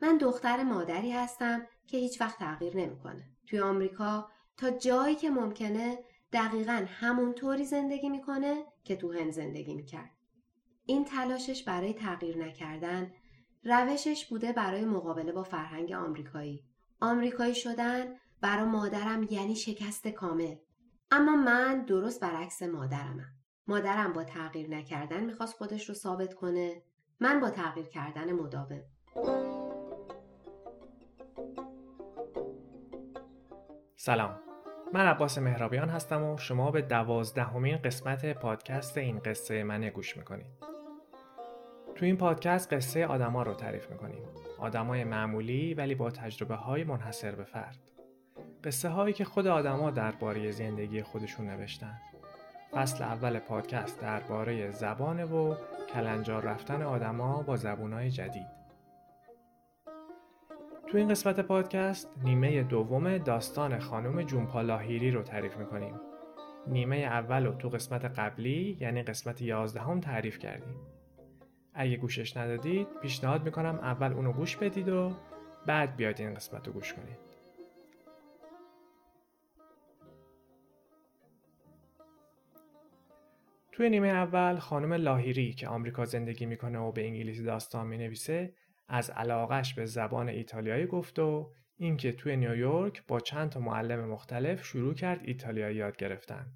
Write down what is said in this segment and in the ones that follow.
من دختر مادری هستم که هیچ وقت تغییر نمی‌کنه. توی آمریکا تا جایی که ممکنه دقیقا همونطوری زندگی می‌کنه که تو هند زندگی می‌کرد. این تلاشش برای تغییر نکردن روشش بوده برای مقابله با فرهنگ آمریکایی. آمریکایی شدن برای مادرم یعنی شکست کامل. اما من درست برعکس مادرمم. مادرم با تغییر نکردن می‌خواست خودش رو ثابت کنه. من با تغییر کردن مداوم. سلام. من عباس مهرابیان هستم و شما به دوازدهمین قسمت پادکست این قصه من گوش می‌کنید. تو این پادکست قصه آدما رو تعریف می‌کنیم. آدمای معمولی ولی با تجربه های منحصر به فرد. قصه هایی که خود آدما درباره زندگی خودشون نوشتن. فصل اول پادکست درباره زبان و کلنجار رفتن آدما با زبونهای جدید. تو این قسمت پادکست نیمه دوم داستان خانم جونپا لاهیری رو تعریف می‌کنیم. نیمه اول رو تو قسمت قبلی یعنی قسمت یازدهم تعریف کردیم. اگه گوشش ندادید پیشنهاد می‌کنم اول اونو گوش بدید و بعد بیاید این قسمت رو گوش کنید. توی نیمه اول خانم لاهیری که آمریکا زندگی می‌کنه و به انگلیسی داستان می‌نویسه از علاقش به زبان ایتالیایی گفت و اینکه توی نیویورک با چند تا معلم مختلف شروع کرد ایتالیایی یاد گرفتن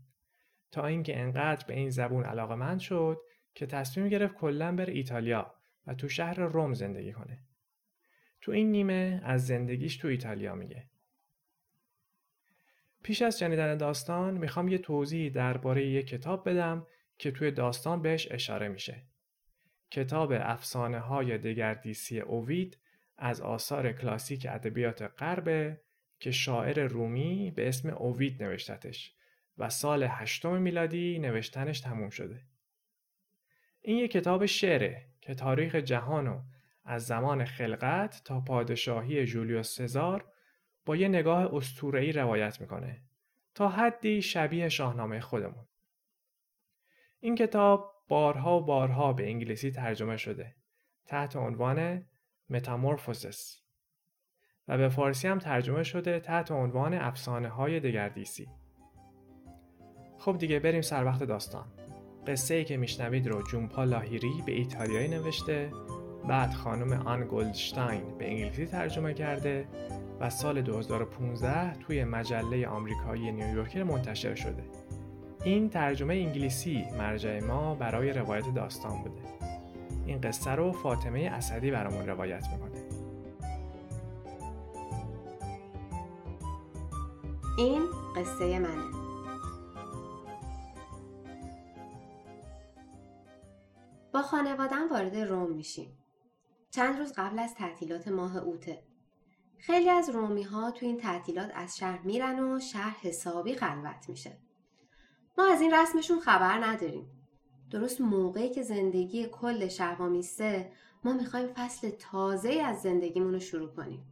تا اینکه انقدر به این زبون علاقمند شد که تصمیم گرفت کلا بره ایتالیا و تو شهر روم زندگی کنه. تو این نیمه از زندگیش تو ایتالیا میگه. پیش از شنیدن داستان می‌خوام یه توضیح درباره یه کتاب بدم که توی داستان بهش اشاره میشه. کتاب افسانه های دگردیسی اووید از آثار کلاسیک ادبیات غرب که شاعر رومی به اسم اووید نوشتتش و سال هشتم میلادی نوشتنش تموم شده. این یک کتاب شعره که تاریخ جهانو از زمان خلقت تا پادشاهی جولیوس سزار با یه نگاه استورهی روایت می‌کنه تا حدی شبیه شاهنامه خودمون. این کتاب بارها و بارها به انگلیسی ترجمه شده. تحت عنوان متامورفوسس و به فارسی هم ترجمه شده تحت عنوان افسانه های دگردیسی. خب دیگه بریم سر وقت داستان. قصه ای که میشنوید رو جونپا لاهیری به ایتالیایی نوشته. بعد خانم آن گلدشتاین به انگلیسی ترجمه کرده و سال 2015 توی مجله آمریکایی نیویورکر منتشر شده. این ترجمه انگلیسی مرجع ما برای روایت داستان بوده. این قصه رو فاطمه اسدی برامون روایت می‌کنه. این قصه منه. با خانوادم وارد روم میشیم. چند روز قبل از تعطیلات ماه اوته خیلی از رومی ها تو این تعطیلات از شهر میرن و شهر حسابی خلوت میشه. ما از این رسمشون خبر نداریم. درست موقعی که زندگی کل شهر میسته ما می‌خوایم فصل تازه از زندگیمون رو شروع کنیم.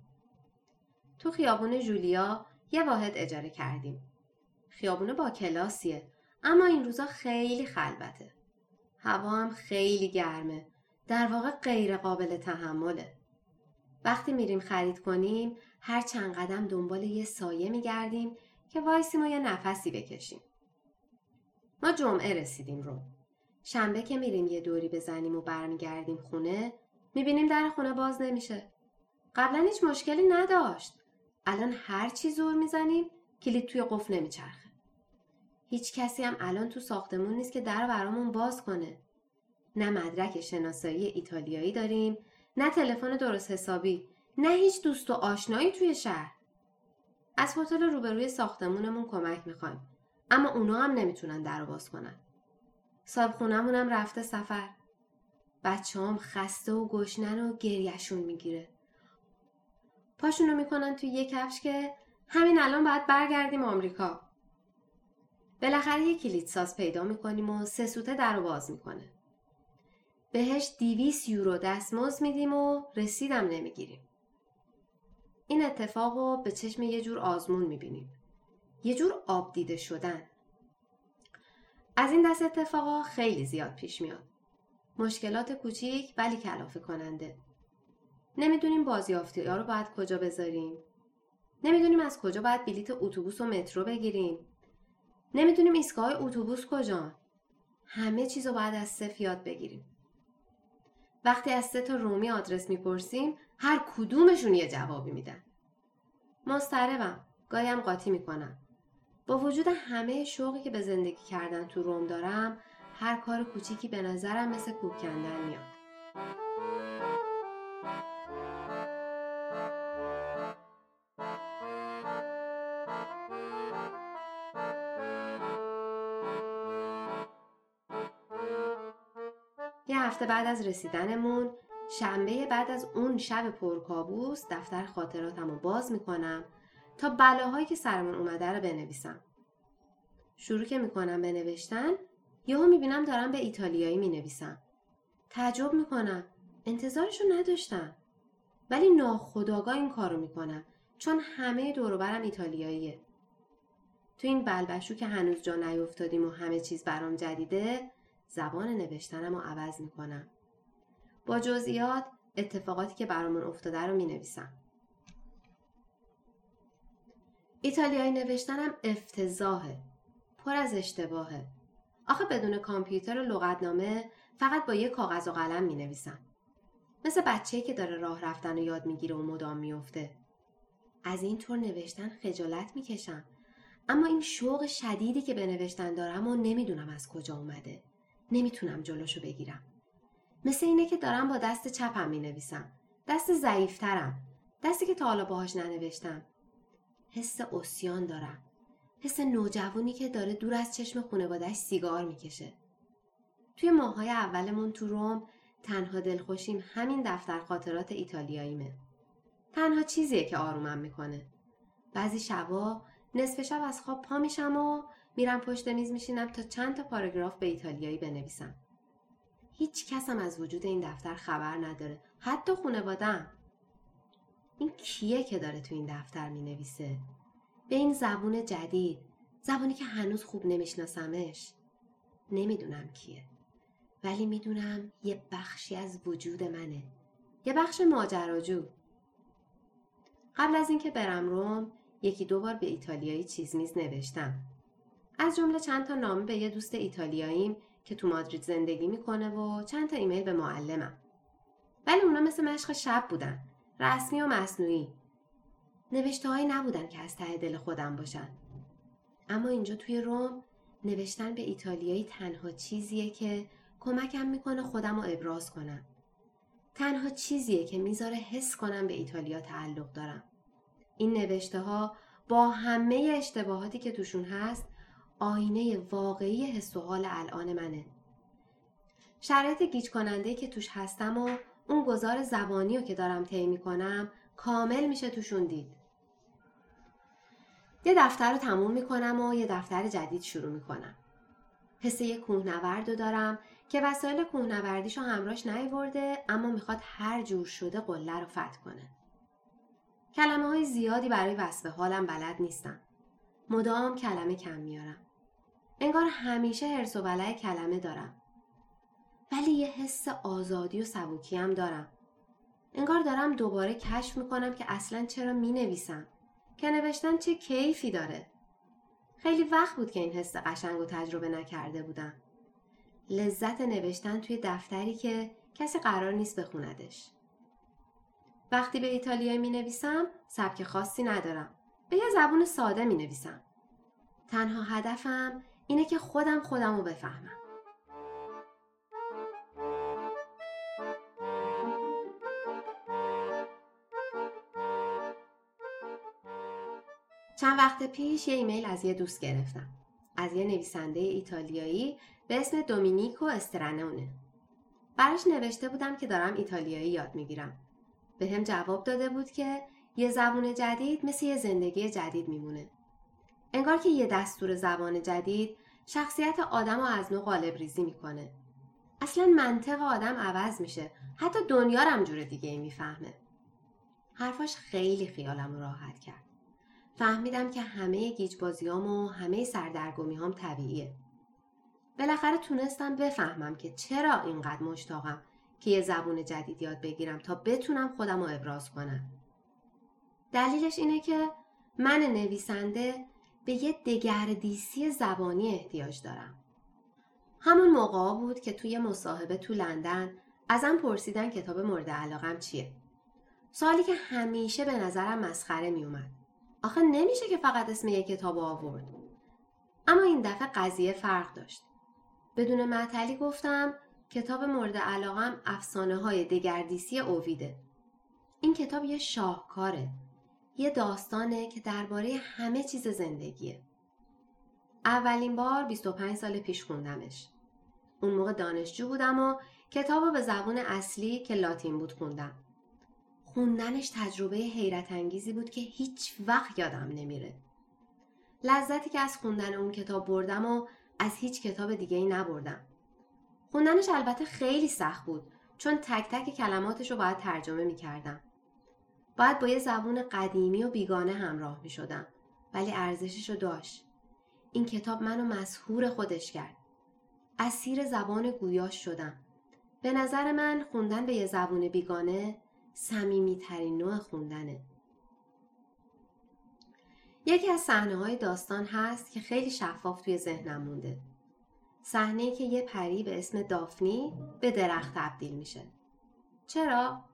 تو خیابون جولیا یه واحد اجاره کردیم. خیابون با کلاسیه اما این روزا خیلی خلوته. هوا هم خیلی گرمه. در واقع غیر قابل تحمله. وقتی میریم خرید کنیم هر چند قدم دنبال یه سایه میگردیم که وایسیم و یه نفسی بکشیم. ما جمعه رسیدیم رو. شنبه که میریم یه دوری بزنیم و برمیگردیم خونه می‌بینیم در خونه باز نمیشه. قبلا هیچ مشکلی نداشت. الان هر چی زور می‌زنیم کلید توی قفل نمیچرخه. هیچ کسی هم الان تو ساختمون نیست که در برامون باز کنه. نه مدرک شناسایی ایتالیایی داریم، نه تلفن درست حسابی، نه هیچ دوست و آشنایی توی شهر. از هتل روبروی ساختمونمون کمک می‌خوایم. اما اونا هم نمی‌تونن در باز کنن. صاحب خونمونم رفته سفر. بچه هم خسته و گشنن و گریشون می‌گیره. پاشونو می‌کنن توی یه کفش که همین الان باید برگردیم آمریکا. بالاخره یه کلید ساز پیدا می‌کنیم و سه سوته در باز می‌کنه. بهش دیویس یورو دستمزد میدیم و رسیدم نمی‌گیریم. این اتفاق رو به چشم یه جور آزمون می‌بینیم. یه جور آب دیده شدن از این دست اتفاقا خیلی زیاد پیش میاد مشکلات کوچیک ولی کلافه کننده نمی‌دونیم بازیافتی ها رو باید کجا بذاریم. نمی‌دونیم از کجا باید بلیت اتوبوس و مترو بگیریم. نمی‌دونیم ایستگاه اتوبوس کجا. همه چیز رو باید از صفر یاد بگیریم. وقتی از سه تا رومی آدرس می‌پرسیم هر کدومشون یه جوابی میدن. مضطربم. گاهیم قاطی می‌کنم. با وجود همه شوقی که به زندگی کردن تو روم دارم هر کار کوچیکی به نظرم مثل کوب کندن میاد. یه هفته بعد از رسیدنمون شنبه بعد از اون شب پرکابوس دفتر خاطراتم رو باز می‌کنم تا بلاهایی که سرمون اومده رو بنویسم. شروع که می‌کنم به نوشتن یهو می‌بینم دارم به ایتالیایی می‌نویسم. تعجب می‌کنم. انتظارشو نداشتم. ولی ناخداگاه این کارو می‌کنم چون همه دوروبرم ایتالیاییه. تو این بلبشو که هنوز جا نیفتادیم و همه چیز برام جدیده زبان نوشتنم رو عوض می‌کنم. با جزئیات اتفاقاتی که برامون افتاده رو می ایتالیایی نوشتنم افتضاحه. پر از اشتباهه. آخه بدون کامپیوتر و لغتنامه فقط با یه کاغذ و قلم می نویسم. مثل بچه‌ای که داره راه رفتن و یاد می‌گیره و مدام میفته. از این طور نوشتن خجالت می‌کشم. اما این شوق شدیدی که به نوشتن دارم و نمی‌دونم از کجا اومده. نمی‌تونم جلوشو بگیرم. مثل اینه که دارم با دست چپم می نویسم. دست ضعیفترم. دستی که تا حالا باهاش ننوشتم. حس اسیان دارم. حس نوجوانی که داره دور از چشم خانوادهش سیگار می‌کشه. توی ماهای اولمون تو روم تنها دلخوشیم همین دفتر خاطرات ایتالیاییمه. تنها چیزیه که آرومم می‌کنه. بعضی شبا نصف شب از خواب پا میشم و میرم پشت میز میشینم تا چند تا پاراگراف به ایتالیایی بنویسم. هیچ کسم از وجود این دفتر خبر نداره. حتی خانوادم. این کیه که داره تو این دفتر می نویسه؟ به این زبون جدید زبانی که هنوز خوب نمیشناسمش. نمی‌دونم کیه. ولی می‌دونم یه بخشی از وجود منه. یه بخش ماجراجو. قبل از اینکه برم روم یکی دو بار به ایتالیایی چیز میز نوشتم. از جمله چند تا نامه به یه دوست ایتالیاییم که تو مادرید زندگی می‌کنه و چند تا ایمیل به معلمم. ولی اونا مثل مشق شب بودن. رسمی و مصنوعی. نوشته هایی نبودن که از ته دل خودم باشن. اما اینجا توی روم نوشتن به ایتالیایی تنها چیزیه که کمکم می‌کنه خودم رو ابراز کنم. تنها چیزیه که می‌ذاره حس کنم به ایتالیا تعلق دارم. این نوشته ها با همه اشتباهاتی که توشون هست آینه واقعی حس و حال الان منه. شرایط گیج کننده که توش هستم و اون گذار زبانی رو که دارم طی می‌کنم کامل میشه توشون دید. یه دفتر رو تموم می‌کنم و یه دفتر جدید شروع می‌کنم. حس یه کوهنورد رو دارم که وسایل کوهنوردیش رو همراش نیورده اما می‌خواد هر جور شده قله رو فتح کنه. کلمه های زیادی برای وصف حالم بلد نیستم. مدام کلمه کم میارم. انگار همیشه حرس و ولع کلمه دارم. ولی یه حس آزادی و سبوکی هم دارم. انگار دارم دوباره کشف می‌کنم که اصلا چرا می نویسم. که نوشتن چه کیفی داره. خیلی وقت بود که این حس قشنگ و تجربه نکرده بودم. لذت نوشتن توی دفتری که کسی قرار نیست بخوندش. وقتی به ایتالیایی می نویسم سبک خاصی ندارم. به یه زبون ساده می نویسم. تنها هدفم اینه که خودم خودم رو بفهمم. چند وقت پیش یه ایمیل از یه دوست گرفتم. از یه نویسنده ایتالیایی به اسم دومینیکو استرانونه. براش نوشته بودم که دارم ایتالیایی یاد می‌گیرم. به هم جواب داده بود که یه زبون جدید مثل یه زندگی جدید میمونه. انگار که یه دستور زبان جدید شخصیت آدم رو از نو قالب ریزی می‌کنه. اصلا منطق آدم عوض میشه. حتی دنیا رو جور دیگه می‌فهمه. حرفاش خیلی خیالم راحت کرد. فهمیدم که همه گیجبازیام و همه سردرگمی هم طبیعیه. بالاخره تونستم بفهمم که چرا اینقدر مشتاقم که یه زبون جدید یاد بگیرم تا بتونم خودم رو ابراز کنم. دلیلش اینه که من نویسنده به یه دگردیسی زبانی احتیاج دارم. همون موقع بود که توی مصاحبه تو لندن ازم پرسیدن کتاب مورد علاقم چیه. سوالی که همیشه به نظرم مسخره می اومد. آخه نمیشه که فقط اسم یک کتاب آورد. اما این دفعه قضیه فرق داشت. بدون معطلی گفتم کتاب مورد علاقم افسانه های دگردیسی اوویده. این کتاب یه شاهکاره. یه داستانه که درباره همه چیز زندگیه. اولین بار 25 سال پیش خوندمش. اون موقع دانشجو بودم و کتاب به زبون اصلی که لاتین بود خوندم. خوندنش تجربه حیرت انگیزی بود که هیچ وقت یادم نمیره. لذتی که از خوندن اون کتاب بردم و از هیچ کتاب دیگه ای نبردم. خوندنش البته خیلی سخت بود چون تک تک کلماتش رو باید ترجمه می کردم. باید با یه زبون قدیمی و بیگانه همراه می شدم. ولی ارزشش رو داشت. این کتاب منو مسهور خودش کرد. اسیر زبان گویاش شدم. به نظر من خوندن به یه زبون بیگانه سمیمی ترین نوع خوندنه. یکی از صحنه های داستان هست که خیلی شفاف توی ذهنم مونده. صحنه که یه پری به اسم دافنی به درخت تبدیل میشه. چرا؟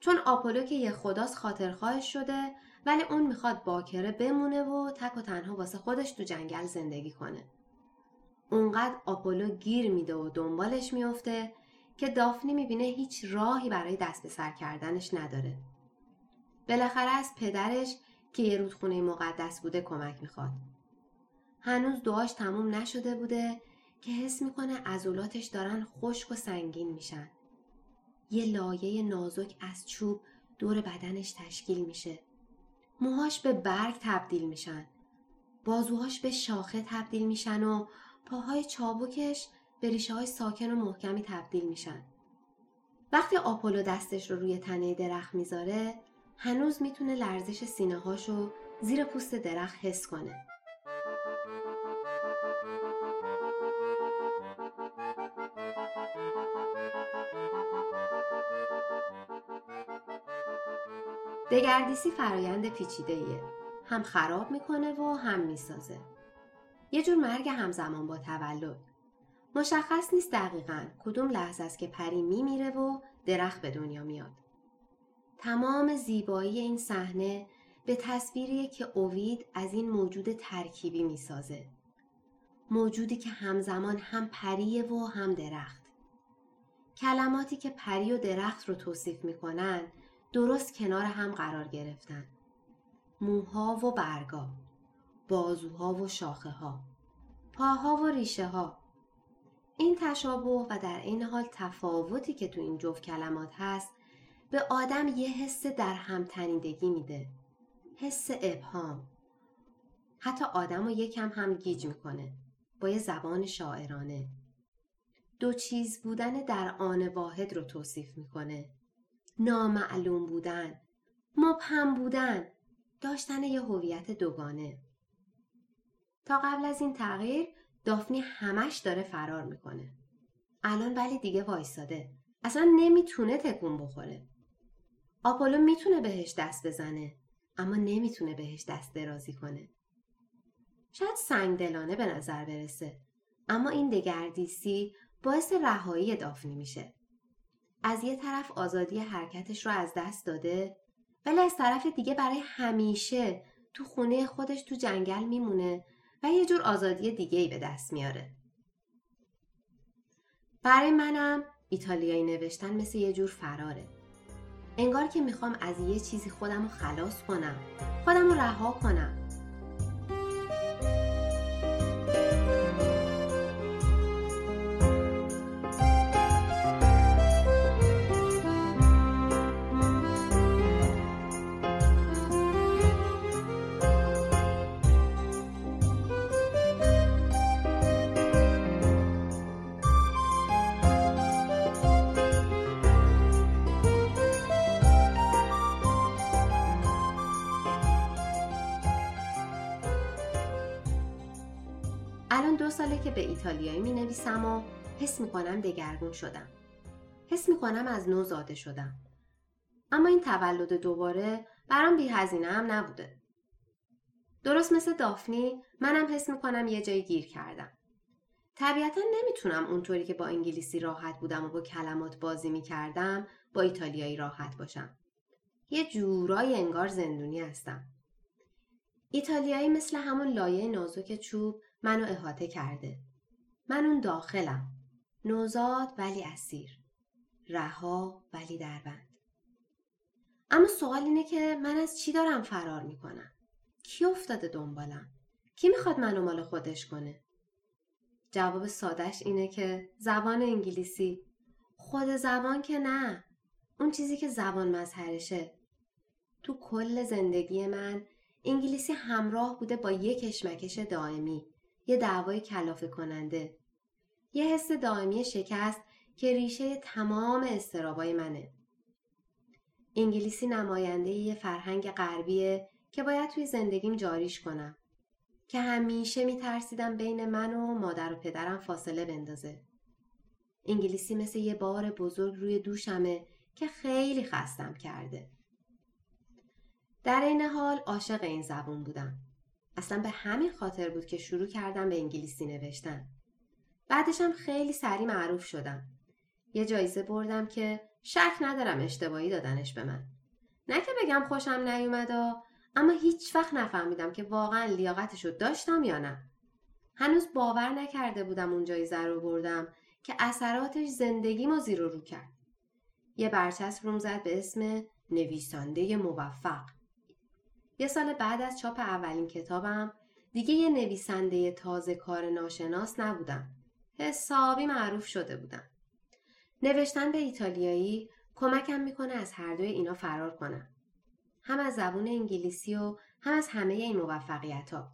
چون آپولو که یه خداست خاطرخواهش شده ولی اون می‌خواد باکره بمونه و تک و تنها واسه خودش تو جنگل زندگی کنه. اونقدر آپولو گیر میده و دنبالش میافته که دافنی می‌بینه هیچ راهی برای دست به سر کردنش نداره. بالاخره از پدرش که یه رودخونه مقدس بوده کمک می‌خواد. هنوز دعاش تموم نشده بوده که حس می‌کنه عضلاتش دارن خشک و سنگین میشن. یه لایه نازک از چوب دور بدنش تشکیل میشه. موهاش به برگ تبدیل میشن. بازوهاش به شاخه تبدیل میشن و پاهای چابکش به ریشه های ساکن و محکمی تبدیل میشن. وقتی آپولو دستش رو روی تنه درخت می‌ذاره هنوز می‌تونه لرزش سینه هاشو زیر پوست درخت حس کنه. دگردیسی فرایند پیچیده ایه. هم خراب می‌کنه و هم می‌سازه. یه جور مرگ همزمان با تولد. مشخص نیست دقیقا کدوم لحظه است که پری میمیره و درخت به دنیا میاد. تمام زیبایی این صحنه به تصویری که اوید از این موجود ترکیبی می‌سازه. موجودی که همزمان هم پریه و هم درخت. کلماتی که پری و درخت رو توصیف می‌کنن درست کنار هم قرار گرفتن. موها و برگا، بازوها و شاخه ها، پاها و ریشه ها. تشابه و در این حال تفاوتی که تو این جفت کلمات هست به آدم یه حس در هم تنیدگی میده. حس ابهام. حتی آدم رو یکم هم گیج می‌کنه. با یه زبان شاعرانه. دو چیز بودن در آن واحد رو توصیف می‌کنه. نامعلوم بودن. مبهم بودن. داشتن یه هویت دوگانه. تا قبل از این تغییر دافنی همش داره فرار می‌کنه. الان ولی دیگه وایستاده. اصلا نمی‌تونه تکون بخوره. آپولو می‌تونه بهش دست بزنه اما نمی‌تونه بهش دست درازی کنه. شاید سنگدلانه به نظر برسه اما این دگردیسی باعث رهایی دافنی میشه. از یه طرف آزادی حرکتش رو از دست داده ولی از طرف دیگه برای همیشه تو خونه خودش تو جنگل میمونه و یه جور آزادی دیگه ای به دست میاره. برای منم ایتالیایی نوشتن مثل یه جور فراره. انگار که می‌خوام از یه چیزی خودم رو خلاص کنم خودم رو رها کنم ساله که به ایتالیایی می نویسم و حس می کنم دگرگون شدم. حس می کنم از نو زاده شدم. اما این تولد دوباره برام بی هزینه هم نبوده. درست مثل دافنی منم حس می کنم یه جایی گیر کردم. طبیعتا نمی‌تونم اونطوری که با انگلیسی راحت بودم و با کلمات بازی می کردم با ایتالیایی راحت باشم. یه جورای انگار زندونی هستم. ایتالیایی مثل همون لایه نازک چوب منو احاطه کرده. من اون داخلم. نوزاد ولی اسیر. رها ولی دربند. اما سوال اینه که من از چی دارم فرار می‌کنم؟ کی افتاده دنبالم؟ کی می‌خواد منو مال خودش کنه؟ جواب سادش اینه که زبان انگلیسی خود زبان که نه اون چیزی که زبان مظهرشه تو کل زندگی من انگلیسی همراه بوده با یک کشمکش دائمی یه دعوای کلافه کننده یه حس دائمی شکست که ریشه تمام استرابای منه انگلیسی نماینده یه فرهنگ غربیه که باید توی زندگیم جاریش کنم که همیشه میترسیدم بین من و مادر و پدرم فاصله بندازه. انگلیسی مثل یه بار بزرگ روی دوشمه که خیلی خستم کرده. در این حال عاشق این زبون بودم. اصلا به همین خاطر بود که شروع کردم به انگلیسی نوشتن. بعدشم خیلی سریع معروف شدم. یه جایزه بردم که شک ندارم اشتباهی دادنش به من. نه که بگم خوشم نیومدا اما هیچ وقت نفهمیدم که واقعا لیاقتشو داشتم یا نه. هنوز باور نکرده بودم اون جایزه رو بردم که اثراتش زندگیمو زیر رو کرد. یه برچسب روم زد به اسم نویسنده موفق. یه سال بعد از چاپ اولین کتابم دیگه یه نویسنده تازه کار ناشناس نبودم. حسابی معروف شده بودم. نوشتن به ایتالیایی کمکم می‌کنه از هر دوی اینا فرار کنم. هم از زبون انگلیسی و هم از همه این موفقیت ها.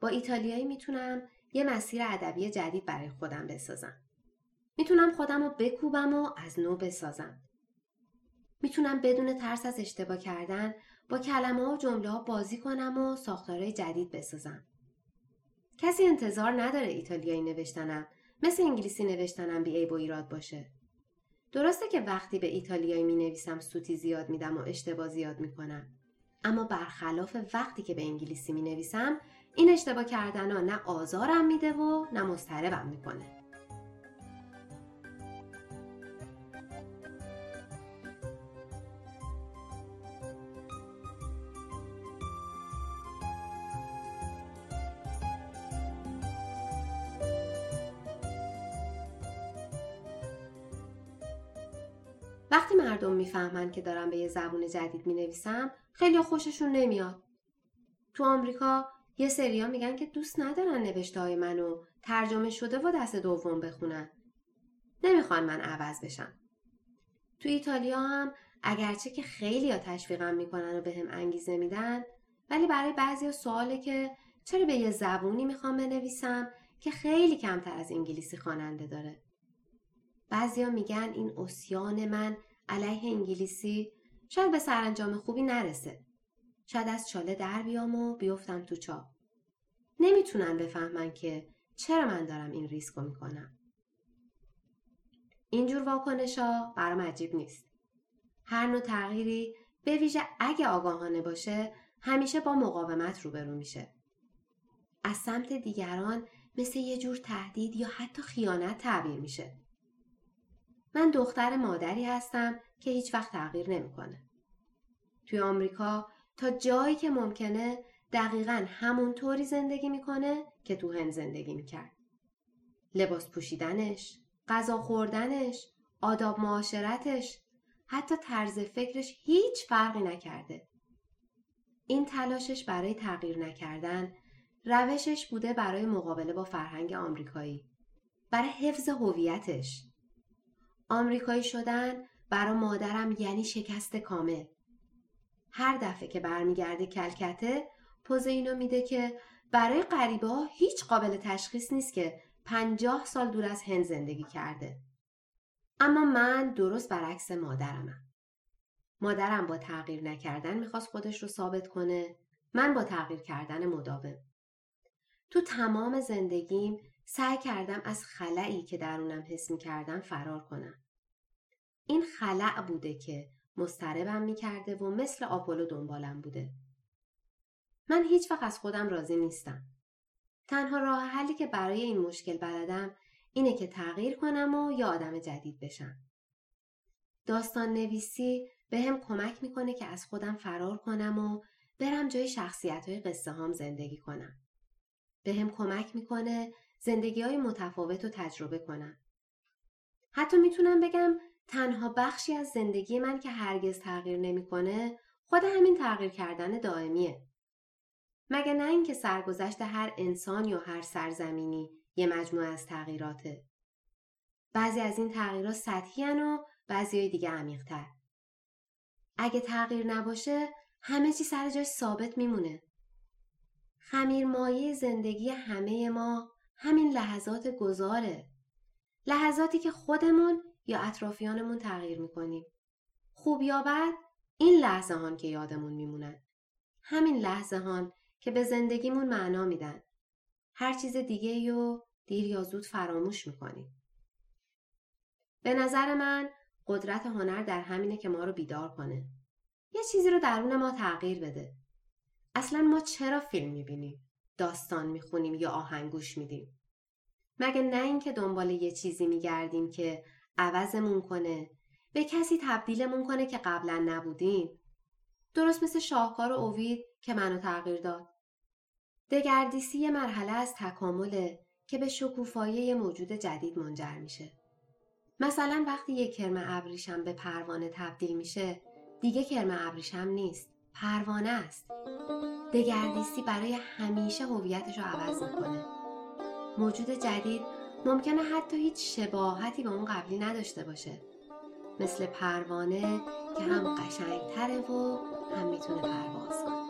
با ایتالیایی می‌تونم یه مسیر ادبی جدید برای خودم بسازم. می‌تونم خودم رو بکوبم و از نو بسازم. می‌تونم بدون ترس از اشتباه کردن با کلمه و جمله ها بازی کنم و ساختارهای جدید بسازم. کسی انتظار نداره ایتالیایی نوشتنم مثل انگلیسی نوشتنم بی عیب و ایراد باشه. درسته که وقتی به ایتالیایی می نویسم سوتی زیاد میدم و اشتباه زیاد می کنم. اما برخلاف وقتی که به انگلیسی می نویسم این اشتباه کردن ها نه آزارم میده و نه مضطربم می‌کنه. مردم می‌فهمن که دارم به یه زبون جدید می نویسم خیلی خوششون نمیاد. تو آمریکا یه سریا میگن که دوست ندارن نوشته های منو ترجمه شده و دست دوم بخونن. نمی‌خوان من عوض بشم. تو ایتالیا هم اگرچه که خیلی ها تشویقم می‌کنن و به هم انگیزه میدن ولی برای بعضی سواله که چرا به یه زبونی می‌خوام بنویسم که خیلی کمتر از انگلیسی خواننده داره. بعضیا میگن این اسیان من علیه انگلیسی شاید به سرانجام خوبی نرسه. شاید از چاله در بیام و بیفتم تو چا. نمی‌تونن بفهمن که چرا من دارم این ریسکو می‌کنم. اینجور واکنش ها برام عجیب نیست. هر نوع تغییری به ویژه اگه آگاهانه باشه همیشه با مقاومت روبرو میشه. از سمت دیگران مثل یه جور تهدید یا حتی خیانت تعبیر میشه. من دختر مادری هستم که هیچ وقت تغییر نمی‌کنه. توی آمریکا تا جایی که ممکنه دقیقا همونطوری زندگی می‌کنه که تو هند زندگی می‌کرد. لباس پوشیدنش، غذا خوردنش، آداب معاشرتش، حتی طرز فکرش هیچ فرقی نکرده. این تلاشش برای تغییر نکردن روشش بوده برای مقابله با فرهنگ آمریکایی. برای حفظ هویتش. آمریکایی شدن برا مادرم یعنی شکست کامل. هر دفعه که برمیگرده کلکته پوز اینو میده که برای غریبه ها هیچ قابل تشخیص نیست که پنجاه سال دور از هند زندگی کرده. اما من درست برعکس مادرمم. مادرم با تغییر نکردن می‌خواست خودش رو ثابت کنه من با تغییر کردن مداوم. تو تمام زندگیم سعی کردم از خلایی که درونم حس می کردم فرار کنم. این خلع بوده که مستربم می‌کرده و مثل آپولو دنبالم بوده. من هیچ وقت از خودم راضی نیستم. تنها راه حلی که برای این مشکل بلدم اینه که تغییر کنم و یا آدم جدید بشم. داستان نویسی به هم کمک می‌کنه که از خودم فرار کنم و برم جای شخصیت های قصه هام زندگی کنم. به هم کمک می‌کنه زندگی های متفاوت رو تجربه کنم. حتی می‌تونم بگم تنها بخشی از زندگی من که هرگز تغییر نمی‌کنه خود همین تغییر کردن دائمیه. مگه نه اینکه سرگذشت هر انسان یا هر سرزمینی یه مجموعه از تغییراته. بعضی از این تغییرات سطحی و بعضی های دیگه عمیقتر. اگه تغییر نباشه همه چی سر جاش ثابت میمونه. خمیر مایه زندگی همه ما همین لحظات گذاره. لحظاتی که خودمون یا اطرافیانمون تغییر می‌کنیم. خوب یا بد این لحظه هان که یادمون میمونن. همین لحظه هان که به زندگیمون معنا میدن. هر چیز دیگه یا دیر یا زود فراموش می‌کنیم. به نظر من قدرت هنر در همینه که ما رو بیدار کنه. یه چیزی رو درون ما تغییر بده. اصلا ما چرا فیلم می‌بینیم؟ داستان می‌خونیم یا آهنگوش میدیم؟ مگه نه اینکه دنبال یه چیزی میگردیم که عوضمون کنه به کسی تبدیلمون کنه که قبلا نبودیم؟ درست مثل شاهکار اوید که منو تغییر داد. دگردیسی یه مرحله از تکامله که به شکوفایی موجود جدید منجر میشه. مثلا وقتی یک کرم ابریشم به پروانه تبدیل میشه دیگه کرم ابریشم نیست پروانه است. دگردیسی برای همیشه هویتش رو عوض می‌کنه. موجود جدید ممکنه حتی هیچ شباهتی به اون قبلی نداشته باشه. مثل پروانه که هم قشنگتره و هم می‌تونه پرواز کنه.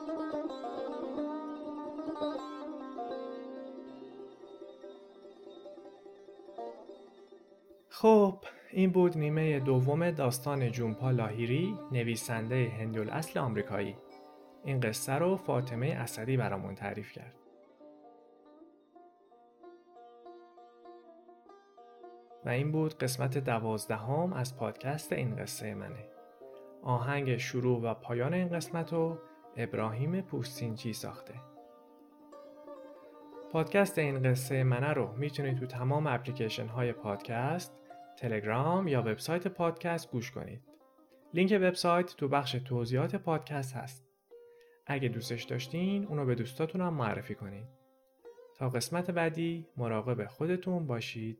خب این بود نیمه دوم داستان جونپا لاهیری نویسنده هندول اصل آمریکایی. این قصه رو فاطمه اسدی برامون تعریف کرد. و این بود قسمت دوازدهم از پادکست این قصه منه. آهنگ شروع و پایان این قسمت رو ابراهیم پوستینچی ساخته. پادکست این قصه منه رو می‌تونید تو تمام اپلیکیشن های پادکست تلگرام یا وبسایت پادکست گوش کنید. لینک وبسایت تو بخش توضیحات پادکست هست. اگه دوستش داشتین اونو به دوستاتون هم معرفی کنید تا قسمت بعدی مراقب خودتون باشید.